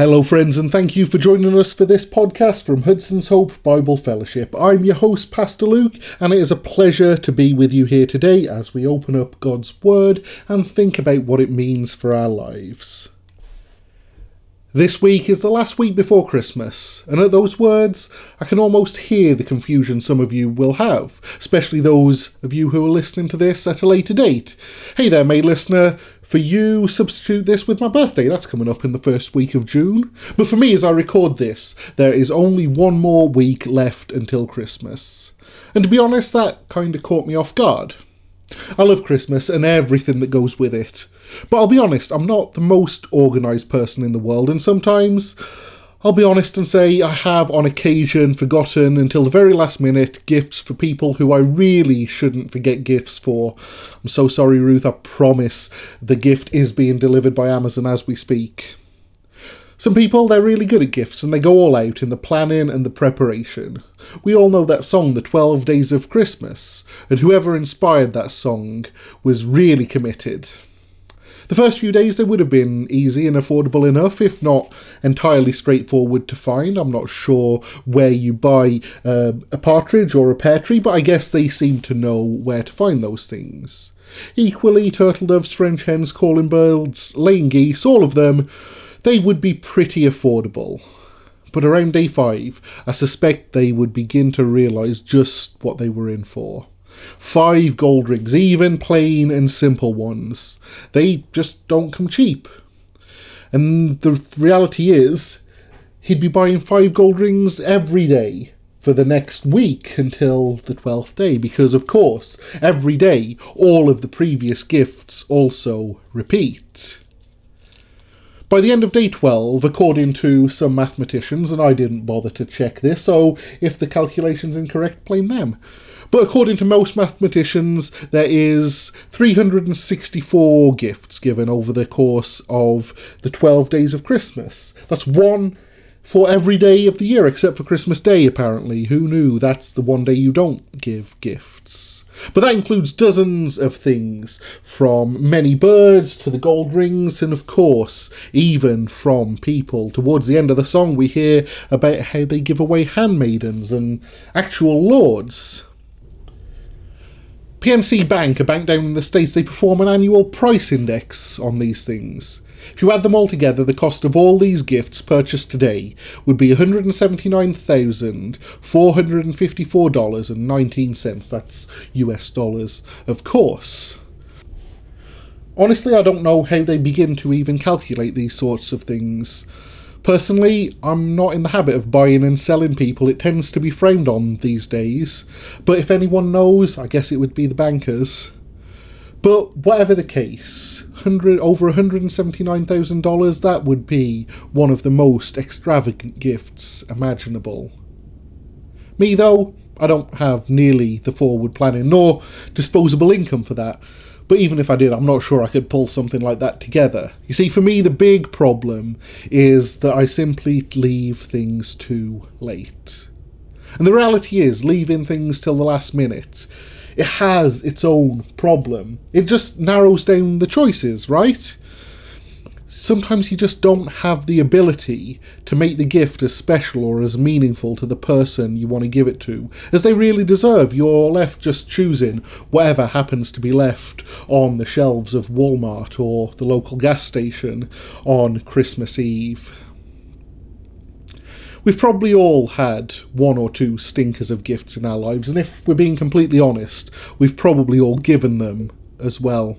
Hello, friends, and thank you for joining us for this podcast from Hudson's Hope Bible Fellowship. I'm your host, Pastor Luke, and it is a pleasure to be with you here today as we open up God's Word and think about what it means for our lives. This week is the last week before Christmas, and at those words, I can almost hear the confusion some of you will have, especially those of you who are listening to this at a later date. Hey there, May listener. For you, substitute this with my birthday. That's coming up in the first week of June. But for me, as I record this, there is only one more week left until Christmas. And to be honest, that kind of caught me off guard. I love Christmas and everything that goes with it. But I'll be honest, I'm not the most organised person in the world, and sometimes I'll be honest and say I have on occasion forgotten until the very last minute gifts for people who I really shouldn't forget gifts for. I'm so sorry, Ruth, I promise the gift is being delivered by Amazon as we speak. Some people, they're really good at gifts and they go all out in the planning and the preparation. We all know that song, The 12 Days of Christmas, and whoever inspired that song was really committed. The first few days they would have been easy and affordable enough, if not entirely straightforward to find. I'm not sure where you buy uh, a partridge or a pear tree, but I guess they seem to know where to find those things. Equally, turtle doves, French hens, calling birds, laying geese, all of them they would be pretty affordable. But around day five, I suspect they would begin to realise just what they were in for. Five gold rings, even plain and simple ones. They just don't come cheap. And the reality is, he'd be buying five gold rings every day for the next week until the 12th day, because of course, every day all of the previous gifts also repeat. By the end of day 12, according to some mathematicians, and I didn't bother to check this, so if the calculation's incorrect, blame them. But according to most mathematicians, there is 364 gifts given over the course of the 12 days of Christmas. That's one for every day of the year except for Christmas Day, apparently. Who knew that's the one day you don't give gifts? But that includes dozens of things, from many birds to the gold rings, and of course, even from people. Towards the end of the song, we hear about how they give away handmaidens and actual lords. PNC Bank, a bank down in the States, they perform an annual price index on these things. If you add them all together, the cost of all these gifts purchased today would be $179,454.19. That's US dollars, of course. Honestly, I don't know how they begin to even calculate these sorts of things. Personally, I'm not in the habit of buying and selling people, it tends to be framed on these days. But if anyone knows, I guess it would be the bankers. But whatever the case, 100, over $179,000, that would be one of the most extravagant gifts imaginable. Me, though, I don't have nearly the forward planning nor disposable income for that. But even if I did, I'm not sure I could pull something like that together. You see, for me, the big problem is that I simply leave things too late. And the reality is, leaving things till the last minute, it has its own problem. It just narrows down the choices, right? Sometimes you just don't have the ability to make the gift as special or as meaningful to the person you want to give it to as they really deserve. You're left just choosing whatever happens to be left on the shelves of Walmart or the local gas station on Christmas Eve. We've probably all had one or two stinkers of gifts in our lives, and if we're being completely honest, we've probably all given them as well.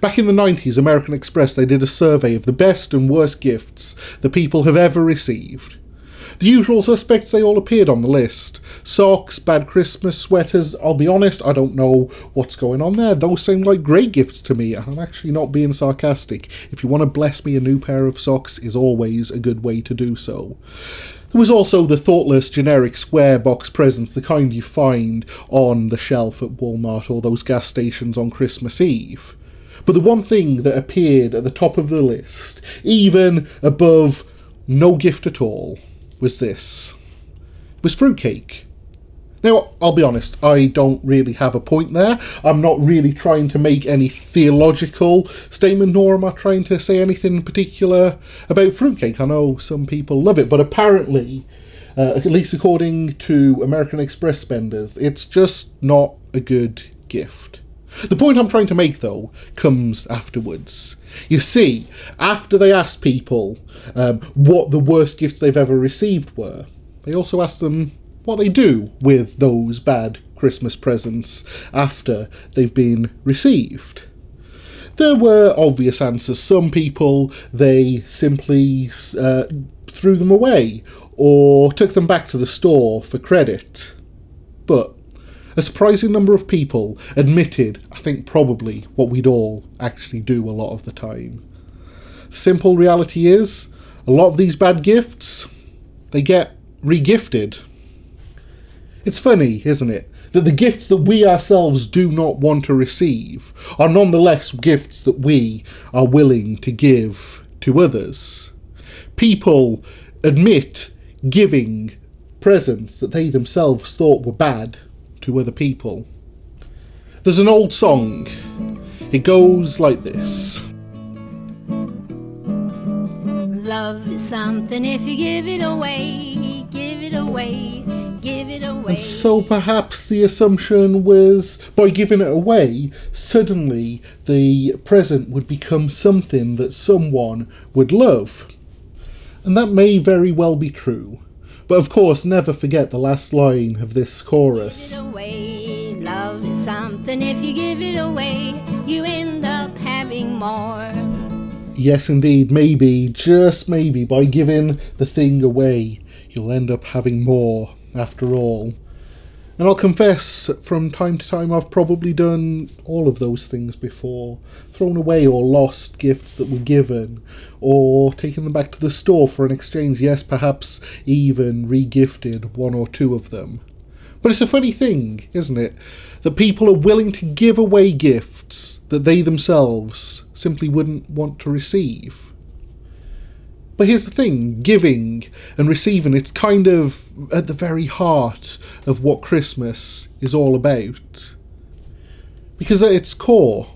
Back in the 90s, American Express they did a survey of the best and worst gifts the people have ever received. The usual suspects they all appeared on the list. Socks, bad Christmas sweaters. I'll be honest, I don't know what's going on there. Those seem like great gifts to me. And I'm actually not being sarcastic. If you want to bless me a new pair of socks is always a good way to do so. There was also the thoughtless generic square box presents, the kind you find on the shelf at Walmart or those gas stations on Christmas Eve. But the one thing that appeared at the top of the list, even above no gift at all, was this. Was fruitcake. Now, I'll be honest, I don't really have a point there. I'm not really trying to make any theological statement, nor am I trying to say anything in particular about fruitcake. I know some people love it, but apparently, uh, at least according to American Express spenders, it's just not a good gift. The point I'm trying to make, though, comes afterwards. You see, after they asked people um, what the worst gifts they've ever received were, they also asked them what they do with those bad Christmas presents after they've been received. There were obvious answers. Some people, they simply uh, threw them away or took them back to the store for credit. But a surprising number of people admitted, I think probably, what we'd all actually do a lot of the time. Simple reality is, a lot of these bad gifts, they get regifted it's funny, isn't it? That the gifts that we ourselves do not want to receive are nonetheless gifts that we are willing to give to others. People admit giving presents that they themselves thought were bad to other people. There's an old song. It goes like this. Love is something if you give it away, give it away give it away. And so perhaps the assumption was by giving it away, suddenly the present would become something that someone would love. And that may very well be true. But of course, never forget the last line of this chorus. Love is something if you give it away, you end up having more. Yes, indeed, maybe, just maybe, by giving the thing away, you'll end up having more after all. And I'll confess, from time to time, I've probably done all of those things before thrown away or lost gifts that were given, or taken them back to the store for an exchange, yes, perhaps even regifted one or two of them. But it's a funny thing, isn't it? That people are willing to give away gifts that they themselves simply wouldn't want to receive. But here's the thing giving and receiving, it's kind of at the very heart of what Christmas is all about. Because at its core,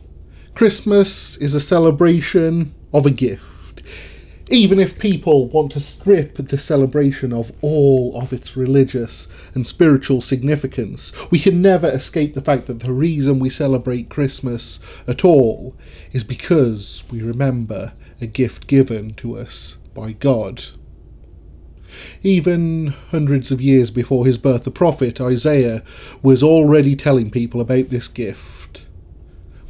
Christmas is a celebration of a gift. Even if people want to strip the celebration of all of its religious and spiritual significance, we can never escape the fact that the reason we celebrate Christmas at all is because we remember a gift given to us by God. Even hundreds of years before his birth, the prophet Isaiah was already telling people about this gift.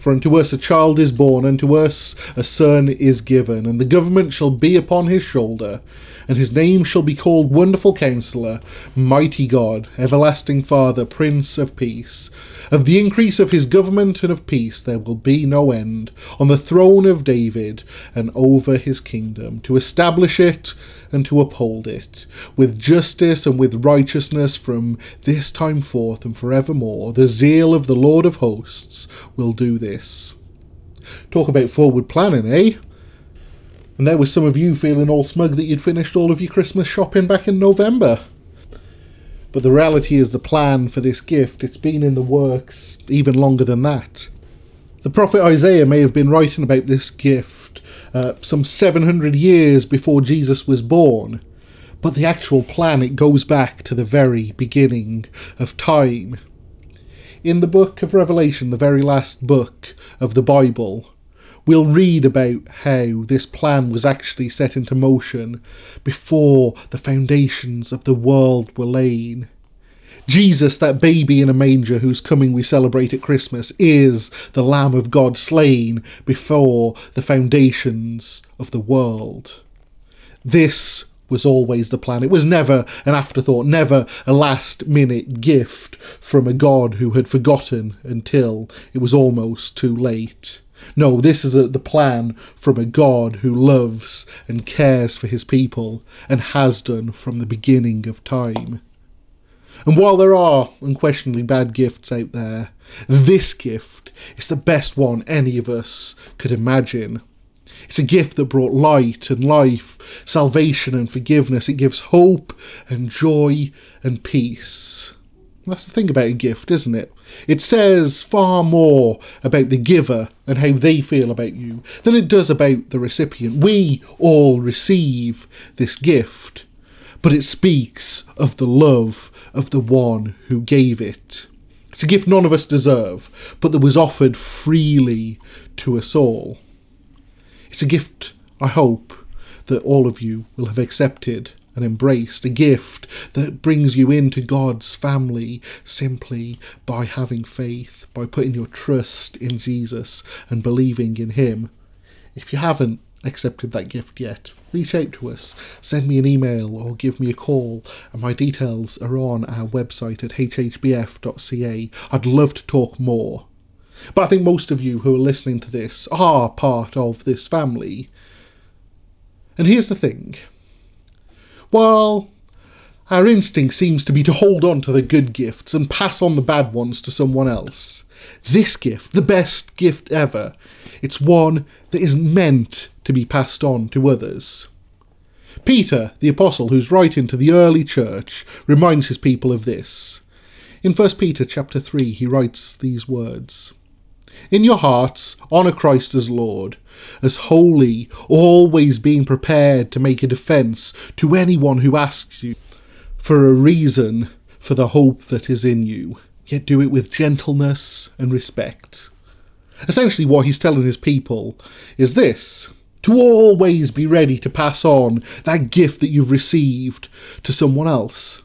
For unto us a child is born, unto us a son is given, and the government shall be upon his shoulder, and his name shall be called Wonderful Counselor, Mighty God, Everlasting Father, Prince of Peace. Of the increase of his government and of peace there will be no end, on the throne of David and over his kingdom, to establish it and to uphold it, with justice and with righteousness from this time forth and forevermore. The zeal of the Lord of hosts will do this. Talk about forward planning, eh? And there was some of you feeling all smug that you'd finished all of your Christmas shopping back in November. But the reality is the plan for this gift, it's been in the works even longer than that. The prophet Isaiah may have been writing about this gift uh, some 700 years before Jesus was born, but the actual plan it goes back to the very beginning of time. In the book of Revelation, the very last book of the Bible, we'll read about how this plan was actually set into motion before the foundations of the world were laid. Jesus, that baby in a manger whose coming we celebrate at Christmas, is the Lamb of God slain before the foundations of the world. This was always the plan. It was never an afterthought, never a last minute gift from a God who had forgotten until it was almost too late. No, this is a, the plan from a God who loves and cares for his people and has done from the beginning of time. And while there are unquestionably bad gifts out there, this gift is the best one any of us could imagine. It's a gift that brought light and life, salvation and forgiveness. It gives hope and joy and peace. That's the thing about a gift, isn't it? It says far more about the giver and how they feel about you than it does about the recipient. We all receive this gift, but it speaks of the love of the one who gave it. It's a gift none of us deserve, but that was offered freely to us all. It's a gift, I hope, that all of you will have accepted and embraced, a gift that brings you into God's family simply by having faith, by putting your trust in Jesus and believing in Him. If you haven't accepted that gift yet, reach out to us, send me an email or give me a call, and my details are on our website at hhbf.ca. I'd love to talk more. But I think most of you who are listening to this are part of this family. And here's the thing while our instinct seems to be to hold on to the good gifts and pass on the bad ones to someone else, this gift, the best gift ever, it's one that is meant to be passed on to others. Peter, the apostle who's writing to the early church, reminds his people of this. In 1 Peter chapter 3 he writes these words: In your hearts honour Christ as Lord, as holy, always being prepared to make a defence to anyone who asks you for a reason for the hope that is in you, yet do it with gentleness and respect. Essentially, what he's telling his people is this to always be ready to pass on that gift that you've received to someone else.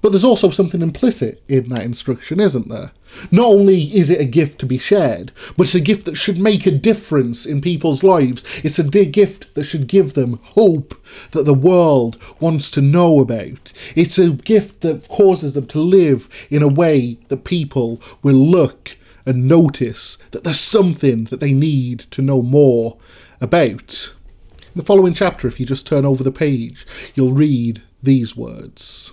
But there's also something implicit in that instruction, isn't there? Not only is it a gift to be shared, but it's a gift that should make a difference in people's lives. It's a gift that should give them hope that the world wants to know about. It's a gift that causes them to live in a way that people will look and notice that there's something that they need to know more about. In the following chapter, if you just turn over the page, you'll read these words.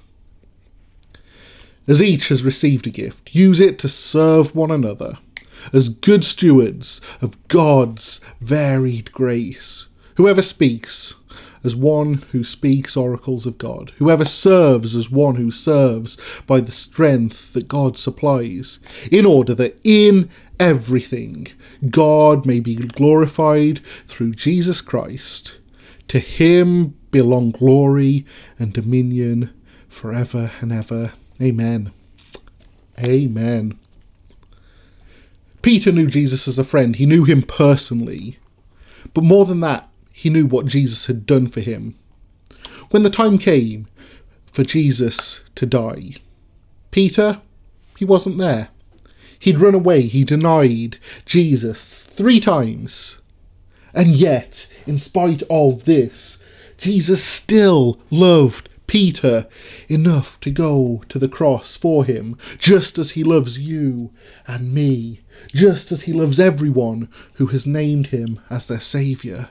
As each has received a gift, use it to serve one another as good stewards of God's varied grace. Whoever speaks, as one who speaks oracles of God. Whoever serves as one who serves by the strength that God supplies, in order that in everything God may be glorified through Jesus Christ. To him belong glory and dominion forever and ever. Amen. Amen. Peter knew Jesus as a friend, he knew him personally. But more than that, he knew what Jesus had done for him. When the time came for Jesus to die, Peter, he wasn't there. He'd run away, he denied Jesus three times. And yet, in spite of this, Jesus still loved Peter enough to go to the cross for him, just as he loves you and me, just as he loves everyone who has named him as their Saviour.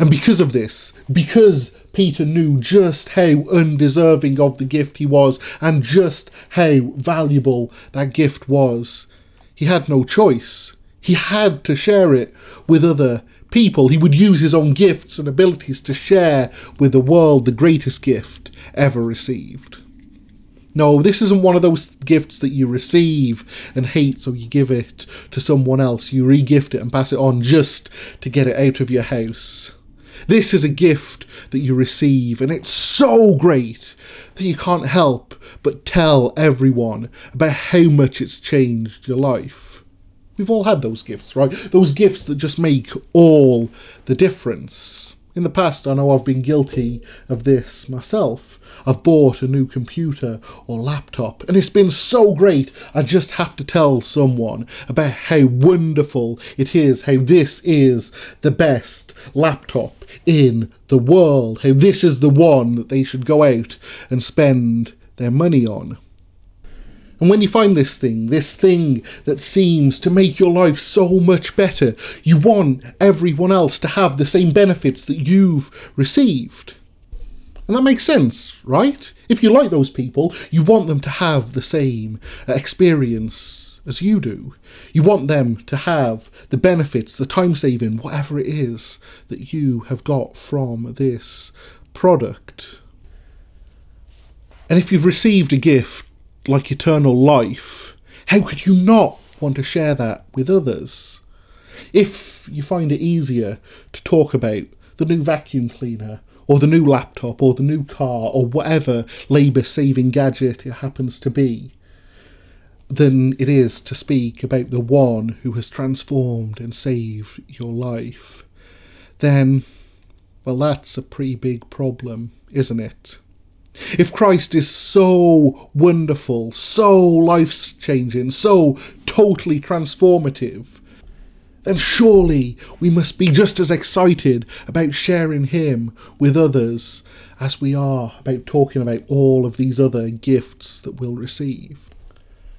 And because of this, because Peter knew just how undeserving of the gift he was and just how valuable that gift was, he had no choice. He had to share it with other people. He would use his own gifts and abilities to share with the world the greatest gift ever received. No, this isn't one of those gifts that you receive and hate, so you give it to someone else. You re-gift it and pass it on just to get it out of your house. This is a gift that you receive, and it's so great that you can't help but tell everyone about how much it's changed your life. We've all had those gifts, right? Those gifts that just make all the difference. In the past, I know I've been guilty of this myself. I've bought a new computer or laptop, and it's been so great. I just have to tell someone about how wonderful it is, how this is the best laptop in the world, how this is the one that they should go out and spend their money on. And when you find this thing, this thing that seems to make your life so much better, you want everyone else to have the same benefits that you've received. And that makes sense, right? If you like those people, you want them to have the same uh, experience as you do. You want them to have the benefits, the time saving, whatever it is that you have got from this product. And if you've received a gift like eternal life, how could you not want to share that with others? If you find it easier to talk about the new vacuum cleaner, or the new laptop, or the new car, or whatever labour saving gadget it happens to be, than it is to speak about the one who has transformed and saved your life, then, well, that's a pretty big problem, isn't it? If Christ is so wonderful, so life changing, so totally transformative, then surely we must be just as excited about sharing Him with others as we are about talking about all of these other gifts that we'll receive.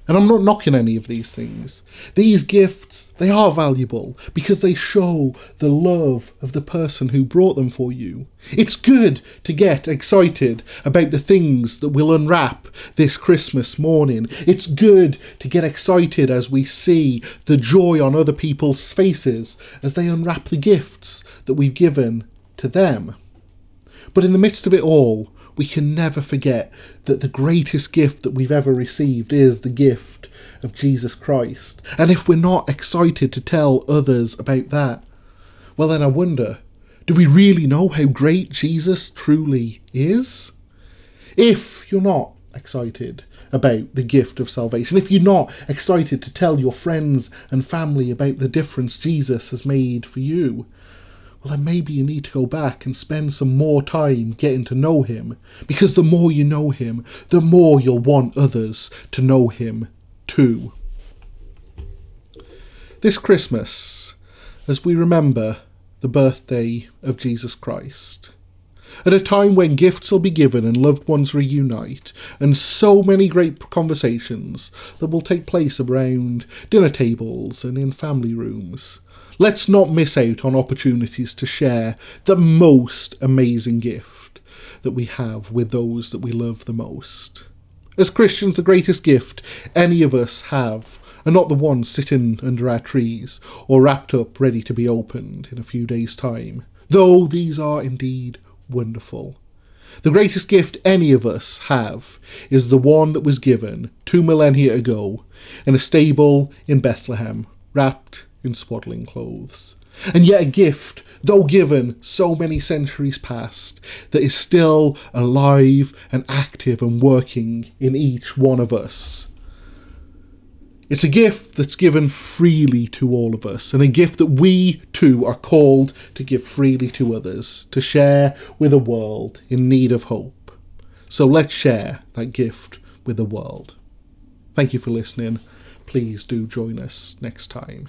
And I'm not knocking any of these things. These gifts, they are valuable because they show the love of the person who brought them for you. It's good to get excited about the things that we'll unwrap this Christmas morning. It's good to get excited as we see the joy on other people's faces as they unwrap the gifts that we've given to them. But in the midst of it all, we can never forget that the greatest gift that we've ever received is the gift of Jesus Christ. And if we're not excited to tell others about that, well, then I wonder do we really know how great Jesus truly is? If you're not excited about the gift of salvation, if you're not excited to tell your friends and family about the difference Jesus has made for you, well, then maybe you need to go back and spend some more time getting to know him, because the more you know him, the more you'll want others to know him too. This Christmas, as we remember the birthday of Jesus Christ, at a time when gifts will be given and loved ones reunite, and so many great conversations that will take place around dinner tables and in family rooms, Let's not miss out on opportunities to share the most amazing gift that we have with those that we love the most. As Christians, the greatest gift any of us have are not the ones sitting under our trees or wrapped up ready to be opened in a few days' time, though these are indeed wonderful. The greatest gift any of us have is the one that was given two millennia ago in a stable in Bethlehem, wrapped in swaddling clothes. And yet a gift, though given so many centuries past, that is still alive and active and working in each one of us. It's a gift that's given freely to all of us, and a gift that we too are called to give freely to others, to share with a world in need of hope. So let's share that gift with the world. Thank you for listening. Please do join us next time.